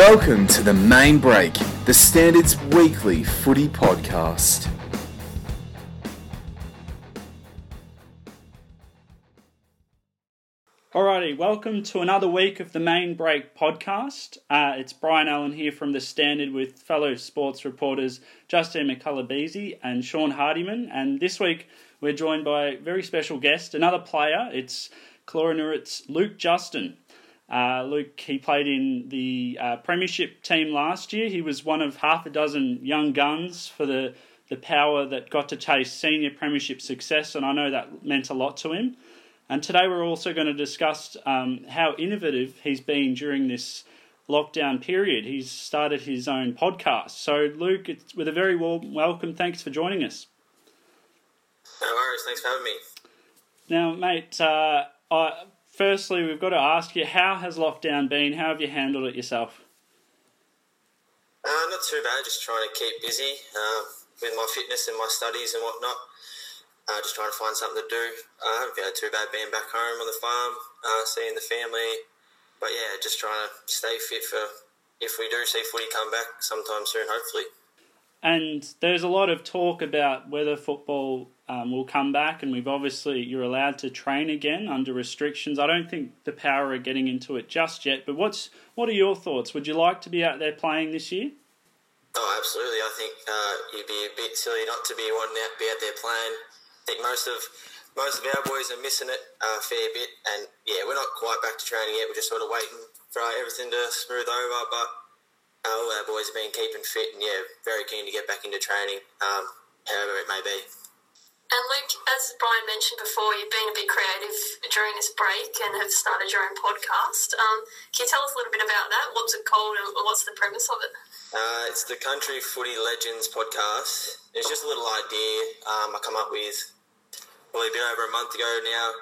Welcome to the main break, the Standards Weekly Footy Podcast. Alrighty, welcome to another week of the Main Break podcast. Uh, it's Brian Allen here from The Standard with fellow sports reporters Justin McCullough and Sean Hardiman. And this week we're joined by a very special guest, another player. It's Kolora-Noorat's Luke Justin. Uh, Luke, he played in the uh, Premiership team last year. He was one of half a dozen young guns for the, the power that got to chase senior Premiership success, and I know that meant a lot to him. And today we're also going to discuss um, how innovative he's been during this lockdown period. He's started his own podcast. So, Luke, it's with a very warm welcome. Thanks for joining us. No worries. Thanks for having me. Now, mate, uh, I, firstly, we've got to ask you how has lockdown been? How have you handled it yourself? Uh, not too bad. Just trying to keep busy uh, with my fitness and my studies and whatnot uh, just trying to find something to do. I haven't been too bad being back home on the farm, uh, seeing the family. But yeah, just trying to stay fit for if we do see footy come back sometime soon, hopefully. And there's a lot of talk about whether football um, will come back, and we've obviously you're allowed to train again under restrictions. I don't think the power are getting into it just yet. But what's what are your thoughts? Would you like to be out there playing this year? Oh, absolutely. I think uh, you'd be a bit silly not to be wanting to be out there playing I think most of most of our boys are missing it a fair bit, and yeah, we're not quite back to training yet. We're just sort of waiting for everything to smooth over, but all our boys have been keeping fit, and yeah, very keen to get back into training, um, however it may be. And Luke, as Brian mentioned before, you've been a bit creative during this break and have started your own podcast. Um, can you tell us a little bit about that? What's it called and what's the premise of it? Uh, it's the Country Footy Legends podcast. It's just a little idea um, I come up with probably a bit over a month ago now.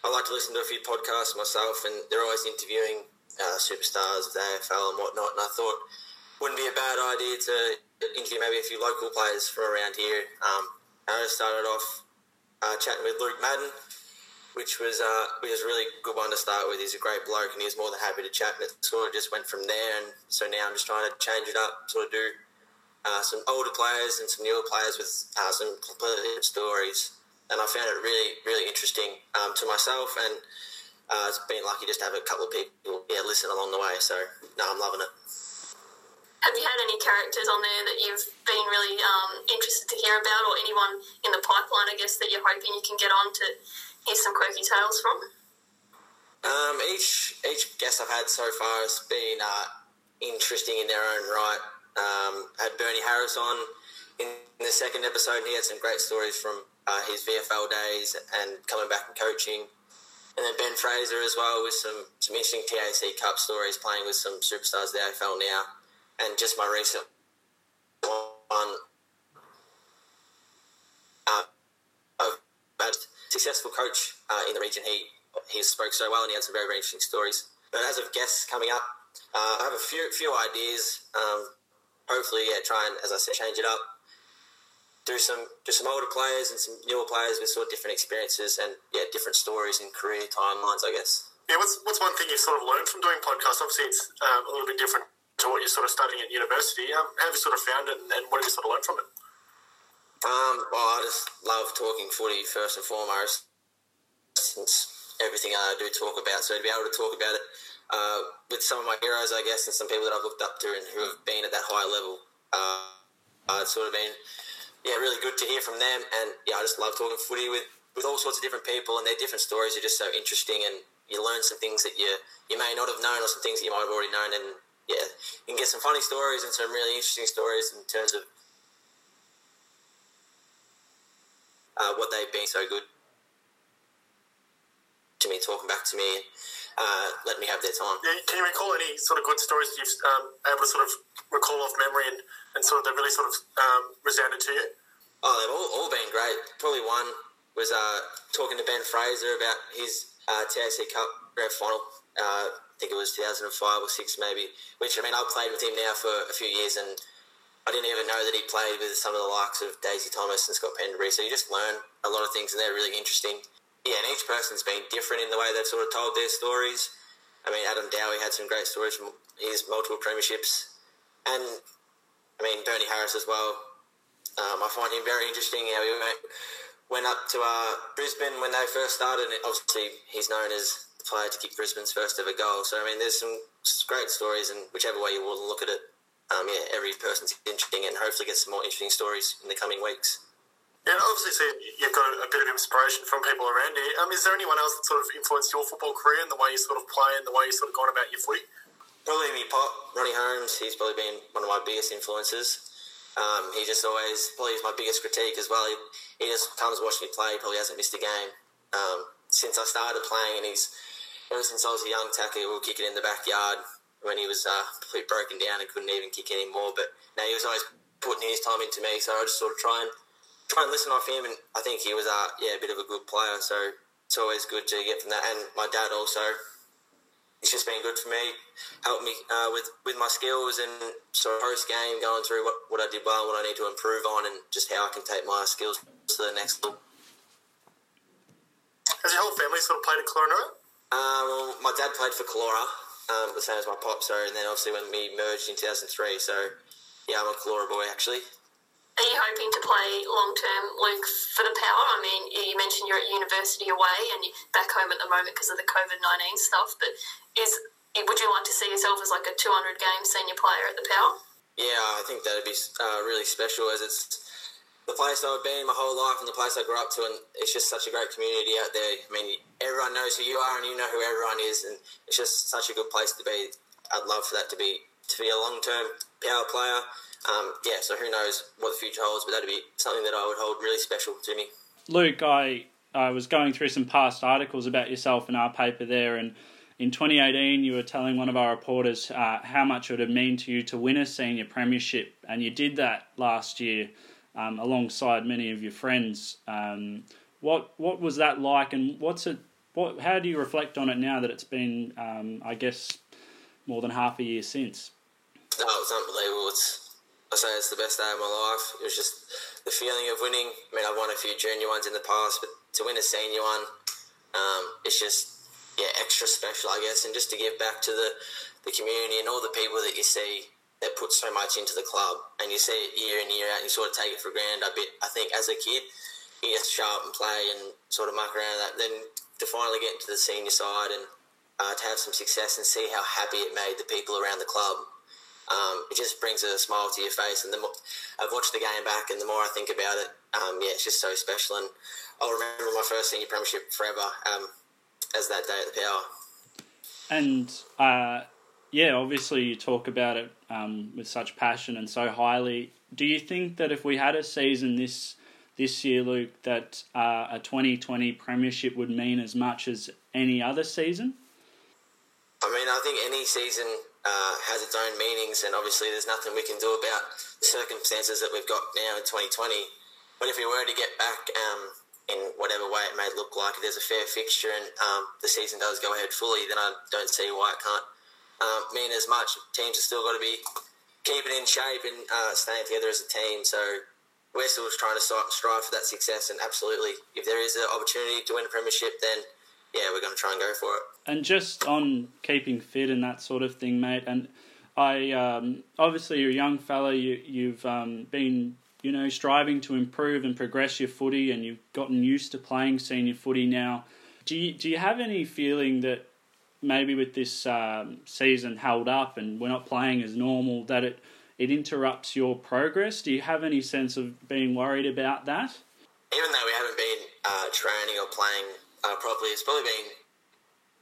I like to listen to a few podcasts myself, and they're always interviewing uh, superstars of the AFL and whatnot. And I thought wouldn't be a bad idea to interview maybe a few local players from around here. Um, I started off uh, chatting with Luke Madden, which was uh, which was a really good one to start with. He's a great bloke, and he was more than happy to chat. And it sort of just went from there. And so now I'm just trying to change it up, sort of do uh, some older players and some newer players with uh, some completely different stories and I found it really, really interesting um, to myself, and uh, it's been lucky just to have a couple of people yeah listen along the way. So no, I'm loving it. Have you had any characters on there that you've been really um, interested to hear about, or anyone in the pipeline? I guess that you're hoping you can get on to hear some quirky tales from. Um, each each guest I've had so far has been uh, interesting in their own right. Um, had Bernie Harris on in the second episode, and he had some great stories from uh, his VFL days and coming back and coaching. And then Ben Fraser as well with some, some interesting TAC Cup stories, playing with some superstars of the AFL now. And just my recent one, uh, a successful coach uh, in the region. He he spoke so well and he had some very, very interesting stories. But as of guests coming up, uh, I have a few few ideas. Um, hopefully, yeah, try and, as I said, change it up do some do some older players and some newer players with sort of different experiences and yeah, different stories and career timelines, I guess. Yeah, what's what's one thing you've sort of learned from doing podcasts? Obviously, it's um, a little bit different to what you're sort of studying at university. Um, how have you sort of found it, and, and what have you sort of learned from it? Um, well, I just love talking footy first and foremost, since everything I do talk about. So to be able to talk about it uh, with some of my heroes, I guess, and some people that I've looked up to and who have been at that high level, uh, it's sort of been yeah, really good to hear from them. And yeah, I just love talking footy with, with all sorts of different people, and their different stories are just so interesting. And you learn some things that you you may not have known, or some things that you might have already known. And yeah, you can get some funny stories and some really interesting stories in terms of uh, what they've been so good to me, talking back to me, uh, let me have their time. Yeah, can you recall any sort of good stories that you've um, able to sort of recall off memory and, and sort of that really sort of um, resounded to you? Oh, they've all, all been great. Probably one was uh, talking to Ben Fraser about his uh, TAC Cup grand final. Uh, I think it was 2005 or six maybe. Which I mean, I've played with him now for a few years, and I didn't even know that he played with some of the likes of Daisy Thomas and Scott Pendlebury. So you just learn a lot of things, and they're really interesting yeah, and each person's been different in the way they've sort of told their stories. I mean, Adam Dowie had some great stories from his multiple premierships, and I mean Bernie Harris as well. Um, I find him very interesting. How he went, up to uh, Brisbane when they first started, and obviously he's known as the player to kick Brisbane's first ever goal. So I mean, there's some great stories, and whichever way you want to look at it, um, yeah, every person's interesting, and hopefully get some more interesting stories in the coming weeks. Yeah, obviously, so you've got a bit of inspiration from people around you. Um, is there anyone else that sort of influenced your football career and the way you sort of play and the way you sort of gone about your footy? Probably me pop, Ronnie Holmes. He's probably been one of my biggest influences. Um, he just always probably is my biggest critique as well. He, he just comes watch me play. He probably hasn't missed a game um, since I started playing, and he's ever since I was a young tackle, we were kicking in the backyard when he was uh, completely broken down and couldn't even kick anymore. But now he was always putting his time into me, so I just sort of try and try and listen off him, and I think he was uh, yeah a bit of a good player. So it's always good to get from that. And my dad also, it's just been good for me, helped me uh, with with my skills and sort of post game going through what, what I did well, what I need to improve on, and just how I can take my skills to the next level. Has your whole family sort of played at Kolora well, my dad played for Kolora, um, the same as my pop, so, and then obviously when we merged in 2003, so yeah, I'm a Kolora boy actually. Are you hoping to play long term, Luke, for the Power? I mean, you mentioned you're at university away and you're back home at the moment because of the COVID 19 stuff, but is would you like to see yourself as like a 200 game senior player at the Power? Yeah, I think that'd be uh, really special as it's the place I've been my whole life and the place I grew up to, and it's just such a great community out there. I mean, everyone knows who you are and you know who everyone is, and it's just such a good place to be. I'd love for that to be to be a long term power player um, yeah, so who knows what the future holds, but that'd be something that I would hold really special to me. Luke, I, I was going through some past articles about yourself in our paper there, and in 2018 you were telling one of our reporters uh, how much it would mean to you to win a senior premiership, and you did that last year um, alongside many of your friends. Um, what what was that like, and what's it? What how do you reflect on it now that it's been, um, I guess, more than half a year since? Oh, it was unbelievable. It's I say it's the best day of my life. It was just the feeling of winning. I mean, I've won a few junior ones in the past, but to win a senior one, um, it's just yeah extra special, I guess. And just to give back to the the community and all the people that you see that put so much into the club, and you see it year in year out, and you sort of take it for granted. A bit, I think, as a kid, you get to show up and play and sort of muck around that. Then to finally get into the senior side and uh, to have some success and see how happy it made the people around the club um, it just brings a smile to your face. And the more I've watched the game back, and the more I think about it, um, yeah, it's just so special. And I'll remember my first senior premiership forever um, as that day at the Power. And uh, yeah, obviously you talk about it um, with such passion and so highly. Do you think that if we had a season this this year, Luke, that uh, a 2020 premiership would mean as much as any other season? I mean, I think any season uh, has its own meanings, and obviously there's nothing we can do about the circumstances that we've got now in 2020. But if we were to get back um, in whatever way it may look like, if there's a fair fixture and um, the season does go ahead fully, then I don't see why it can't um, mean as much. Teams have still got to be keeping in shape and uh, staying together as a team. So we're still trying to strive for that success. And absolutely, if there is an opportunity to win a premiership, then yeah, we're going to try and go for it. And just on keeping fit and that sort of thing, mate. And I um, obviously you're a young fella. You you've um, been you know striving to improve and progress your footy, and you've gotten used to playing senior footy now. Do you do you have any feeling that maybe with this um, season held up and we're not playing as normal that it it interrupts your progress? Do you have any sense of being worried about that? Even though we haven't been uh, training or playing uh, properly. It's probably been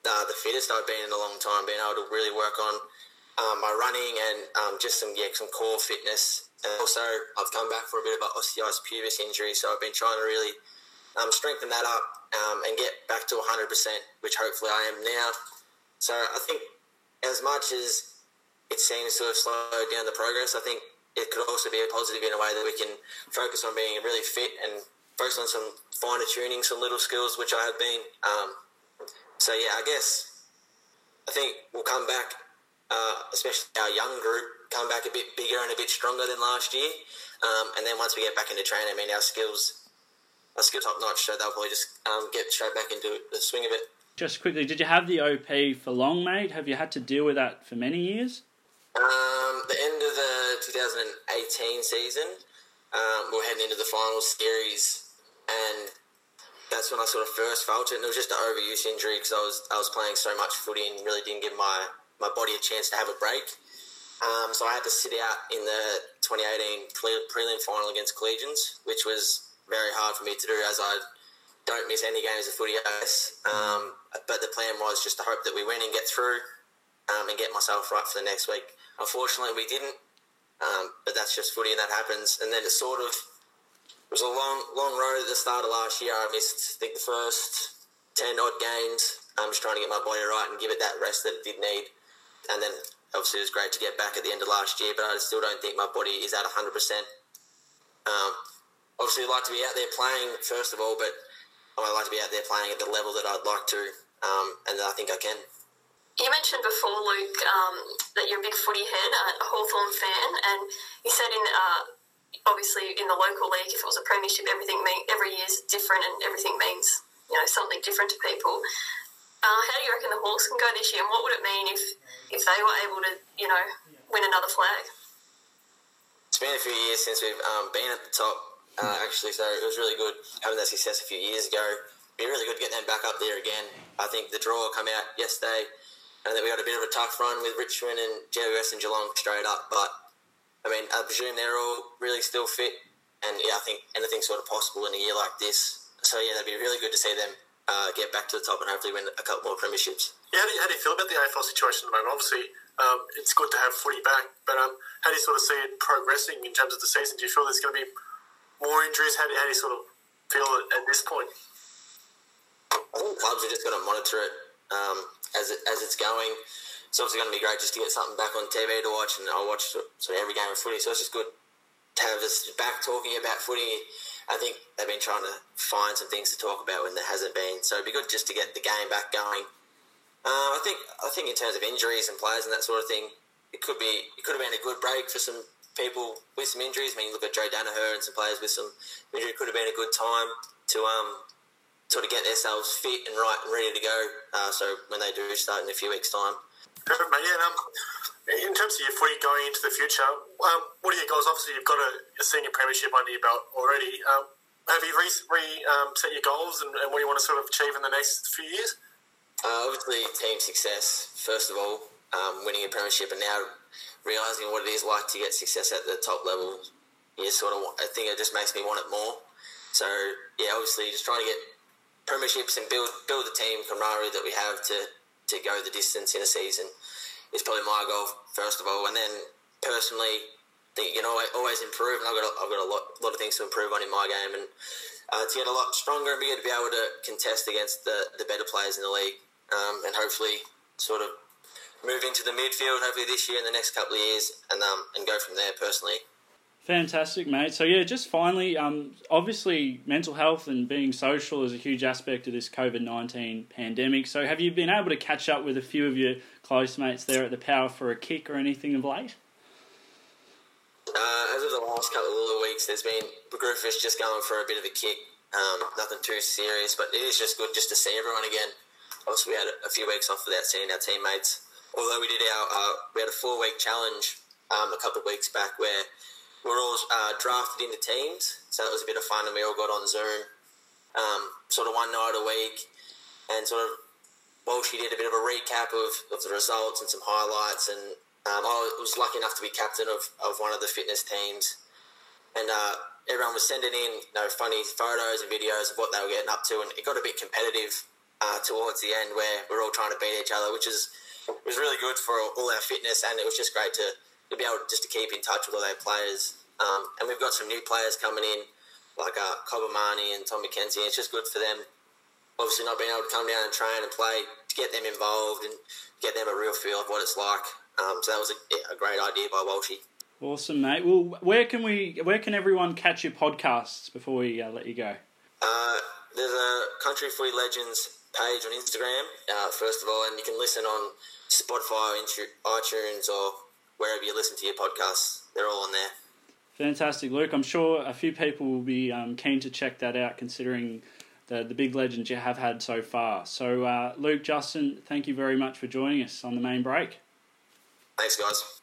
uh, the fittest I've been in a long time. Being able to really work on um, my running and um, just some yeah some core fitness. And also, I've come back for a bit of an osteitis pubis injury, so I've been trying to really um, strengthen that up um, and get back to 100%, which hopefully I am now. So I think as much as it seems to have slowed down the progress, I think it could also be a positive in a way that we can focus on being really fit and focus on some finer tuning, some little skills, which I have been. Um, so yeah, I guess I think we'll come back, uh, especially our young group, come back a bit bigger and a bit stronger than last year. Um, and then once we get back into training, I mean, our skills, our skills top notch, so they'll probably just um, get straight back into the swing of it. Just quickly, did you have the OP for long, mate? Have you had to deal with that for many years? Um, the end of the 2018 season, um, we are heading into the final series, and that's when I sort of first felt it. And it was just an overuse injury because I was I was playing so much footy and really didn't give my, my body a chance to have a break. Um, so I had to sit out in the 2018 prelim final against Collegians, which was very hard for me to do as I don't miss any games of footy, I guess. Um, but the plan was just to hope that we win and get through um, and get myself right for the next week. Unfortunately, we didn't, um, but that's just footy and that happens. And then it sort of it was a long, long road at the start of last year. I missed, I think, the first 10 odd games. I'm just trying to get my body right and give it that rest that it did need. And then obviously it was great to get back at the end of last year, but I still don't think my body is at 100%. Um, obviously, I'd like to be out there playing, first of all, but I'd like to be out there playing at the level that I'd like to, um, and I think I can. You mentioned before, Luke, um, that you're a big footy head, a Hawthorn fan, and you said in uh, obviously in the local league, if it was a premiership, everything mean, every is different and everything means you know something different to people. Uh, how do you reckon the Hawks can go this year, and what would it mean if if they were able to, you know, win another flag? It's been a few years since we've um, been at the top, uh, actually, so it was really good having that success a few years ago. It'd be really good getting them back up there again. I think the draw come out yesterday, and then we got a bit of a tough run with Richmond and GWS and Geelong straight up. But I mean, I presume they're all really still fit, and yeah, I think anything's sort of possible in a year like this. So yeah, that'd be really good to see them uh, get back to the top and hopefully win a couple more premierships. Yeah, how do you, how do you feel about the AFL situation at the moment? Obviously, um, it's good to have footy back, but um, how do you sort of see it progressing in terms of the season? Do you feel there's going to be more injuries? How do, how do you sort of feel at, at this point? I think clubs are just going to monitor it um, as it, as it's going. It's obviously going to be great just to get something back on TV to watch, and I watch sort of every game of footy, so it's just good to have us back talking about footy. I think they've been trying to find some things to talk about when there hasn't been, so it'd be good just to get the game back going uh, I think I think in terms of injuries and players and that sort of thing, it could be it could have been a good break for some people with some injuries. I mean, look at Joe Daniher and some players with some injury. It could have been a good time to um sort of get themselves fit and right and ready to go. Uh, so when they do start in a few weeks' time. Perfect, mate. Yeah, um, in terms of your footy going into the future, um, what are your goals? Obviously, you've got a, a senior premiership under your belt already. Um, have you re, re um, set your goals and, and what you want to sort of achieve in the next few years? Uh, obviously, team success, first of all, um, winning a premiership and now realising what it is like to get success at the top level. You sort of, I think it just makes me want it more. So, yeah, obviously, just trying to get premierships and build build the team camaraderie that we have to, to go the distance in a season is probably my goal, first of all. And then, personally, think you can always, always improve, and I've got a, I've got a lot, lot of things to improve on in my game, and uh, to get a lot stronger and be able to be able to contest against the, the better players in the league um, and hopefully sort of move into the midfield hopefully this year and the next couple of years and um, and go from there personally. Fantastic, mate. So yeah, just finally, um, obviously, mental health and being social is a huge aspect of this COVID nineteen pandemic. So, have you been able to catch up with a few of your close mates there at the Power for a kick or anything of late? Uh, as of the last couple of weeks, there's been Griffiths just going for a bit of a kick. Um, nothing too serious, but it is just good just to see everyone again obviously we had a few weeks off without seeing our teammates. Although we did our uh, we had a four week challenge um, a couple of weeks back where were all uh, drafted into teams, so that was a bit of fun, and we all got on Zoom, um, sort of one night a week, and sort of Walshy did a bit of a recap of, of the results and some highlights, and um, I was lucky enough to be captain of, of one of the fitness teams, and uh, everyone was sending in you know, funny photos and videos of what they were getting up to, and it got a bit competitive uh, towards the end where we're all trying to beat each other, which is was really good for all our fitness, and it was just great to, to be able just to keep in touch with all our players. Um, and we've got some new players coming in, like uh, and Tom McKenzie. It's just good for them, obviously not being able to come down and train and play to get them involved and get them a real feel of what it's like. Um, so that was a, yeah, a great idea by Walshy. Awesome, mate. Well, where can we, where can everyone catch your podcasts before we uh, let you go? Uh, there's a Country Footy Legends page on Instagram, uh, first of all, and you can listen on Spotify, iTunes, or wherever you listen to your podcasts. They're all on there. Fantastic, Luke. I'm sure a few people will be um, keen to check that out, considering the, the big legends you have had so far. So, uh, Luke, Justin, thank you very much for joining us on the main break. Thanks, guys.